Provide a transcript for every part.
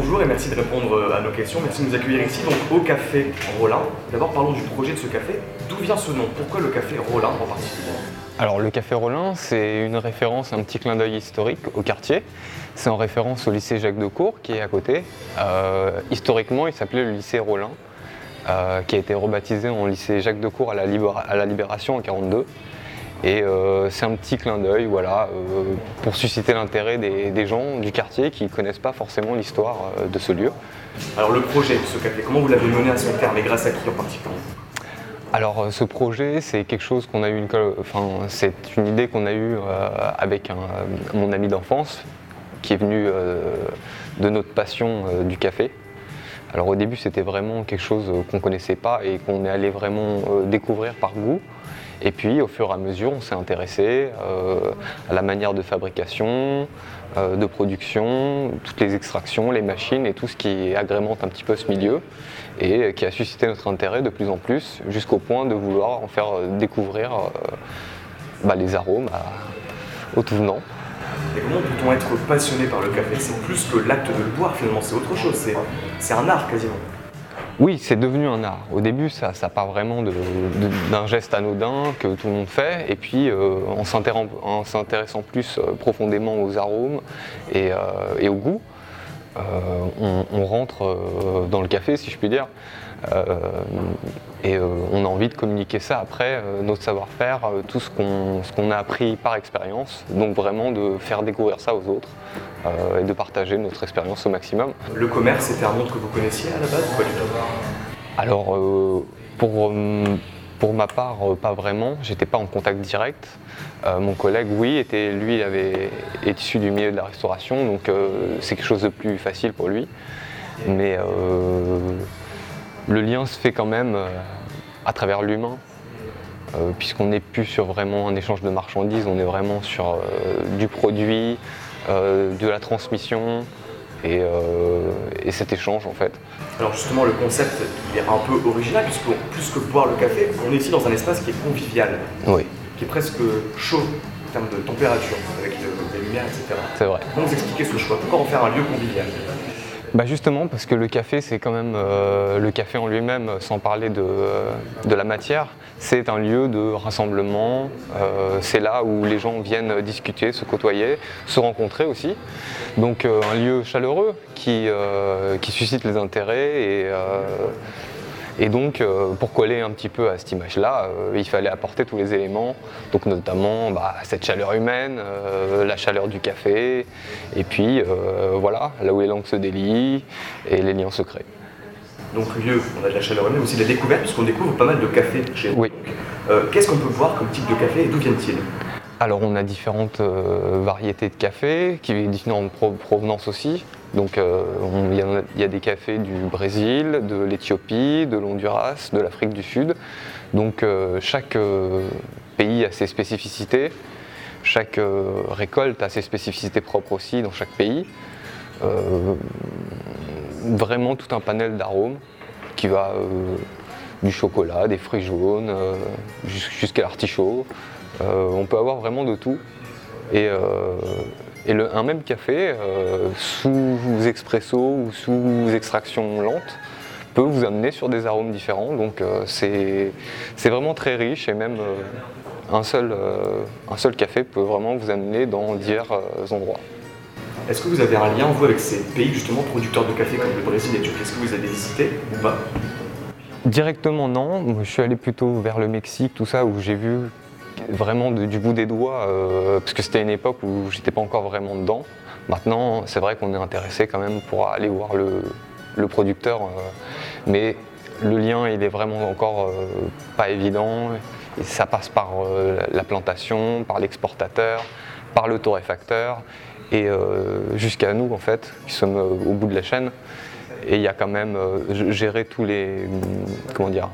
Bonjour et merci de répondre euh, à nos questions. Merci de nous accueillir ici donc au café Rollin. D'abord parlons du projet de ce café. D'où vient ce nom? Pourquoi le café Rollin en particulier? Alors le café Rollin, c'est une référence, un petit clin d'œil historique au quartier. C'est en référence au lycée Jacques Decour qui est à côté. Euh, historiquement, il s'appelait le lycée Rollin, euh, qui a été rebaptisé en lycée Jacques Decour à la, Libéra- à la Libération en 42. Et euh, c'est un petit clin d'œil voilà, euh, pour susciter l'intérêt des, des gens du quartier qui ne connaissent pas forcément l'histoire euh, de ce lieu. Alors le projet de ce café, comment vous l'avez mené à son terme et grâce à qui en particulier? Alors ce projet, c'est quelque chose qu'on a eu, une, enfin c'est une idée qu'on a eue avec un- mon ami d'enfance, qui est venu de notre passion du café. Alors au début, c'était vraiment quelque chose qu'on connaissait pas et qu'on est allé vraiment découvrir par goût. Et puis au fur et à mesure, on s'est intéressé euh, à la manière de fabrication, euh, de production, toutes les extractions, les machines et tout ce qui agrémente un petit peu ce milieu et qui a suscité notre intérêt de plus en plus jusqu'au point de vouloir en faire euh, découvrir bah, les arômes à- aux tout venants. Et comment peut-on être passionné par le café? C'est plus que l'acte de le boire finalement, c'est autre chose, c'est un art quasiment. Oui, c'est devenu un art. Au début, ça, part vraiment d'un geste anodin que tout le monde fait, et puis euh, en s'intéressant plus euh, profondément aux arômes et, euh, et au goût, euh, on, rentre dans le café, si je puis dire, et euh, on a envie de communiquer ça après, euh, notre savoir-faire, euh, tout ce qu'on a appris par expérience, donc vraiment de faire découvrir ça aux autres euh, et de partager notre expérience au maximum. Le commerce, c'était un monde que vous connaissiez à la base ou pas du tout? Alors, euh, pour, euh, pour ma part, euh, pas vraiment. J'étais pas en contact direct. Euh, mon collègue, oui, était, lui, il avait, est issu du milieu de la restauration, donc euh, c'est quelque chose de plus facile pour lui. Mais euh, le lien se fait quand même euh, à travers l'humain, euh, puisqu'on n'est plus sur vraiment un échange de marchandises, on est vraiment sur euh, du produit, de la transmission et, euh, et cet échange en fait. Alors justement, le concept, il est un peu original, puisque plus que boire le café, on est ici dans un espace qui est convivial, Oui, qui est presque chaud en termes de température, avec les lumières, etc. c'est vrai. Comment vous expliquez ce choix? Pourquoi en faire un lieu convivial? Bah justement parce que le café c'est quand même euh, le café en lui-même sans parler de, euh, de la matière c'est un lieu de rassemblement. Euh, c'est là où les gens viennent discuter se côtoyer se rencontrer aussi. Donc euh, un lieu chaleureux qui, euh, qui suscite les intérêts et, euh, et donc euh, pour coller un petit peu à cette image là il fallait apporter tous les éléments donc notamment bah, cette chaleur humaine euh, la chaleur du café et puis euh, voilà, là où les langues se délient et les liens se créent. Donc lieu, on a de la chaleur humaine, mais aussi de la découverte, puisqu'on découvre pas mal de cafés chez vous. Oui. Euh, Qu'est-ce qu'on peut boire comme type de café et d'où viennent-ils? Alors on a différentes euh, variétés de café, qui différentes pro- provenances aussi. Donc euh, il y, a- des cafés du Brésil, de l'Éthiopie, de l'Honduras, de l'Afrique du Sud. Donc euh, chaque euh, pays a ses spécificités, chaque récolte a ses spécificités propres aussi dans chaque pays. Vraiment tout un panel d'arômes qui va du chocolat, des fruits jaunes, jus- jusqu'à l'artichaut. On peut avoir vraiment de tout. Et, et le- un même café, euh, sous expresso ou sous extraction lente, peut vous amener sur des arômes différents. Donc euh, c'est vraiment très riche et même euh, un, seul, un seul café peut vraiment vous amener dans divers endroits. Est-ce que vous avez un lien, vous, avec ces pays justement producteurs de café comme le Brésil et l'Éthiopie Est-ce que vous avez visité ou pas? Directement non, je suis allé plutôt vers le Mexique, tout ça, où j'ai vu vraiment du bout des doigts, euh, parce que c'était une époque où j'étais pas encore vraiment dedans. Maintenant, c'est vrai qu'on est intéressé quand même pour aller voir le, le producteur, euh, mais le lien il est vraiment encore euh, pas évident. Ça passe par la plantation, par l'exportateur, par le torréfacteur et jusqu'à nous en fait, qui sommes au bout de la chaîne. Et il y a quand même gérer tous les comment dire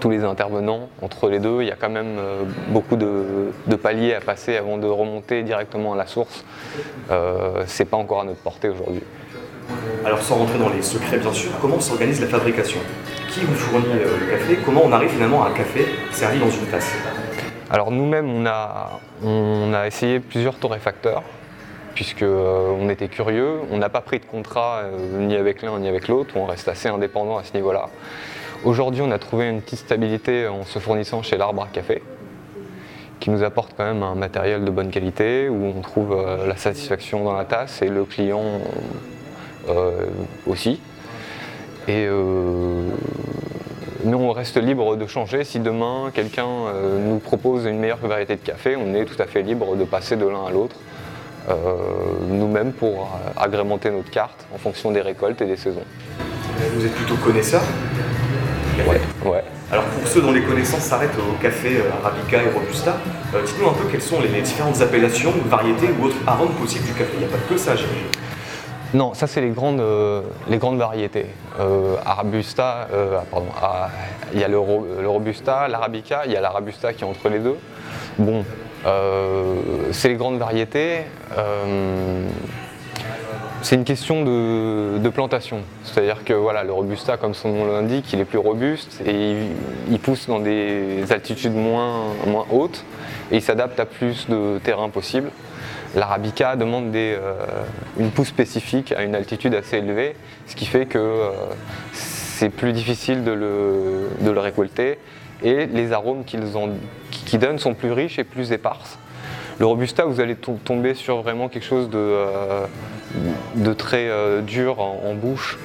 tous les intervenants entre les deux. Il y a quand même euh, beaucoup de, de paliers à passer avant de remonter directement à la source. Euh, c'est pas encore à notre portée aujourd'hui. Alors sans rentrer dans les secrets bien sûr, comment s'organise la fabrication? Qui vous fournit euh, le café? Comment on arrive finalement à un café servi dans une tasse? Alors nous-mêmes, on a, on a essayé plusieurs torréfacteurs puisque on était curieux. On n'a pas pris de contrat ni avec l'un ni avec l'autre, on reste assez indépendant à ce niveau-là. Aujourd'hui, on a trouvé une petite stabilité en se fournissant chez l'Arbre à Café, qui nous apporte quand même un matériel de bonne qualité, où on trouve la satisfaction dans la tasse et le client aussi. Et nous, on reste libre de changer. Si demain, quelqu'un euh, nous propose une meilleure variété de café, on est tout à fait libre de passer de l'un à l'autre, euh, nous-mêmes, pour agrémenter notre carte en fonction des récoltes et des saisons. Vous êtes plutôt connaisseur? Ouais, ouais. Alors pour ceux dont les connaissances s'arrêtent au café euh, Arabica et Robusta, dites-nous un peu quelles sont les différentes appellations, variétés ou autres arômes possibles du café. Il n'y a pas que ça, j'imagine. Non, ça c'est les grandes, euh, les grandes variétés. Euh, Arabusta, euh, ah, pardon, ah, il y a le, Robusta, l'Arabica, il y a l'Arabusta qui est entre les deux. Bon, c'est les grandes variétés. C'est une question de, plantation. C'est-à-dire que voilà, le Robusta, comme son nom l'indique, il est plus robuste et il, pousse dans des altitudes moins, hautes et il s'adapte à plus de terrain possible. L'arabica demande euh, une pousse spécifique à une altitude assez élevée, ce qui fait que euh, c'est plus difficile de le, récolter et les arômes qu'ils donnent sont plus riches et plus éparses. Le Robusta, vous allez tomber sur vraiment quelque chose de, euh, très dur en, bouche,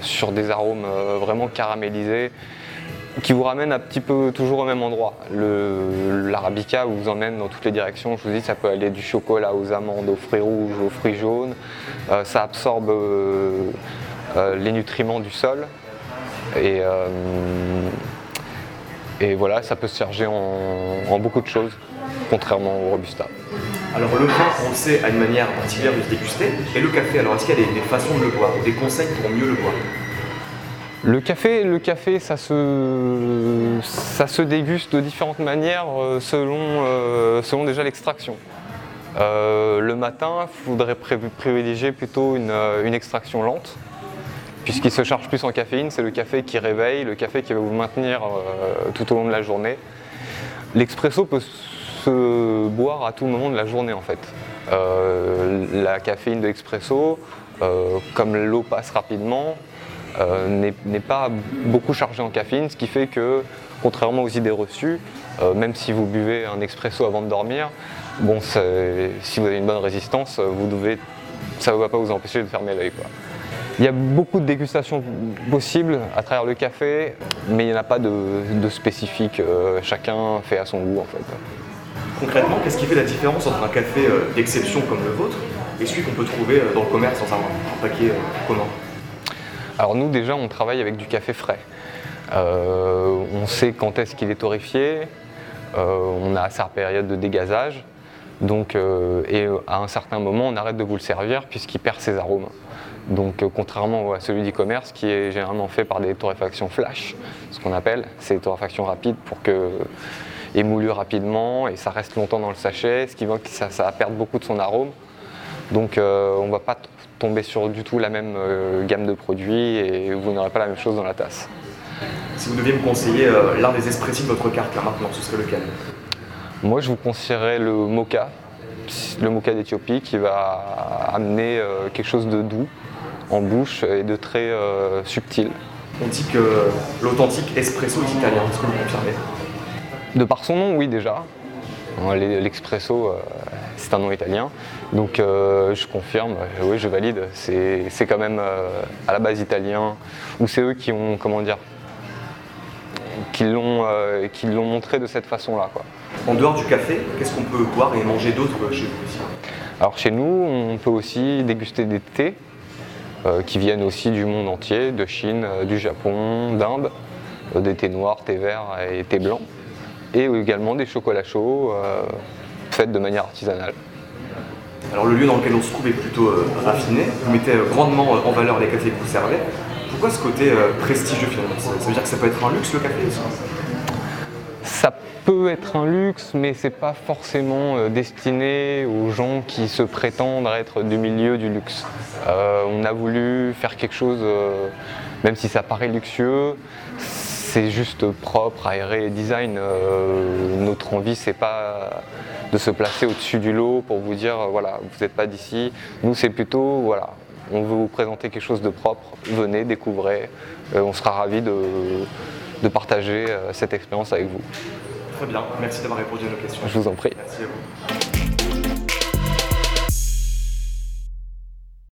sur des arômes vraiment caramélisés, qui vous ramène un petit peu toujours au même endroit. L'arabica vous emmène dans toutes les directions. Je vous dis, ça peut aller du chocolat aux amandes, aux fruits rouges, aux fruits jaunes. Euh, ça absorbe euh, euh, les nutriments du sol. Et, voilà, ça peut se charger en, beaucoup de choses, contrairement au Robusta. Alors le vin, on le sait, a une manière particulière de se déguster. Et le café, alors est-ce qu'il y a des, des façons de le boire, des conseils pour mieux le boire? Le café, le café ça, se, ça se déguste de différentes manières euh, selon, euh, selon déjà l'extraction. Euh, le matin, il faudrait privilégier plutôt une, extraction lente, puisqu'il se charge plus en caféine. C'est le café qui réveille, le café qui va vous maintenir tout au long de la journée. L'expresso peut se boire à tout moment de la journée en fait. la caféine de l'expresso, comme l'eau passe rapidement, euh, n'est pas beaucoup chargé en caféine, ce qui fait que, contrairement aux idées reçues, euh, même si vous buvez un expresso avant de dormir, bon, si vous avez une bonne résistance, vous devez, ça ne va pas vous empêcher de fermer l'œil. Il y a beaucoup de dégustations possibles à travers le café, mais il n'y en a pas de, spécifique. Euh, chacun fait à son goût en fait. Concrètement, qu'est-ce qui fait la différence entre un café d'exception comme le vôtre et celui qu'on peut trouver dans le commerce sans un, un paquet commun? Alors nous déjà on travaille avec du café frais. Euh, on sait quand est-ce qu'il est torréfié, euh, on a sa période de dégazage, donc, euh, et à un certain moment on arrête de vous le servir puisqu'il perd ses arômes. Donc contrairement à celui d'e-commerce qui est généralement fait par des torréfactions flash, ce qu'on appelle, c'est torréfactions rapides pour que émoulue rapidement et ça reste longtemps dans le sachet, ce qui va que ça, ça va perdre beaucoup de son arôme. Donc on ne va pas tomber sur du tout la même euh, gamme de produits et vous n'aurez pas la même chose dans la tasse. Si vous deviez me conseiller euh, l'un des espressis de votre carte là maintenant, ce serait lequel? Moi je vous conseillerais le mocha, le mocha d'Éthiopie qui va amener euh, quelque chose de doux en bouche et de très subtil. On dit que l'authentique espresso est italien, est-ce que vous confirmez? De par son nom, oui déjà. L'expresso, c'est un nom italien. Donc euh, je confirme, euh, oui je valide, c'est quand même euh, à la base italien, ou c'est eux qui ont, comment dire, qui l'ont montré de cette façon-là. En dehors du café, qu'est-ce qu'on peut boire et manger d'autre chez vous ici Alors chez nous, on peut aussi déguster des thés qui viennent aussi du monde entier, de Chine, du Japon, d'Inde, des thés noirs, thés verts et thés blancs, et également des chocolats chauds faits de manière artisanale. Alors le lieu dans lequel on se trouve est plutôt euh, raffiné, vous mettez euh, grandement euh, en valeur les cafés que vous servez. Pourquoi ce côté prestigieux finalement ça, veut dire que ça peut être un luxe le café Ça? Peut être un luxe, mais c'est pas forcément destiné aux gens qui se prétendent être du milieu du luxe. on a voulu faire quelque chose, même si ça paraît luxueux, c'est juste propre, aéré, design. notre envie, c'est pas de se placer au-dessus du lot pour vous dire, euh, voilà, vous n'êtes pas d'ici. Nous, c'est plutôt, voilà, on veut vous présenter quelque chose de propre. Venez, découvrez. Euh, on sera ravis de, de partager euh, cette expérience avec vous. Très bien, merci d'avoir répondu à nos questions. Je vous en prie. Merci à vous.